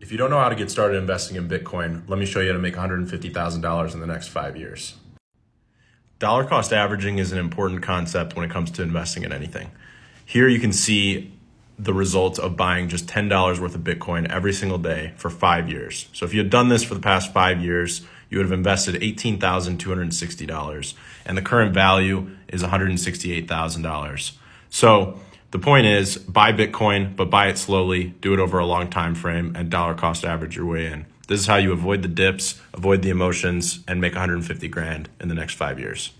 If you don't know how to get started investing in Bitcoin, let me show you how to make $150,000 in the next five years. Dollar cost averaging is an important concept when it comes to investing in anything. Here you can see the results of buying just $10 worth of Bitcoin every single day for five years. So if you had done this for the past five years, you would have invested $18,260, and the current value is $168,000. So the point is buy Bitcoin, but buy it slowly, do it over a long time frame, and dollar cost average your way in. This is how you avoid the dips, avoid the emotions, and make 150 grand in the next five years.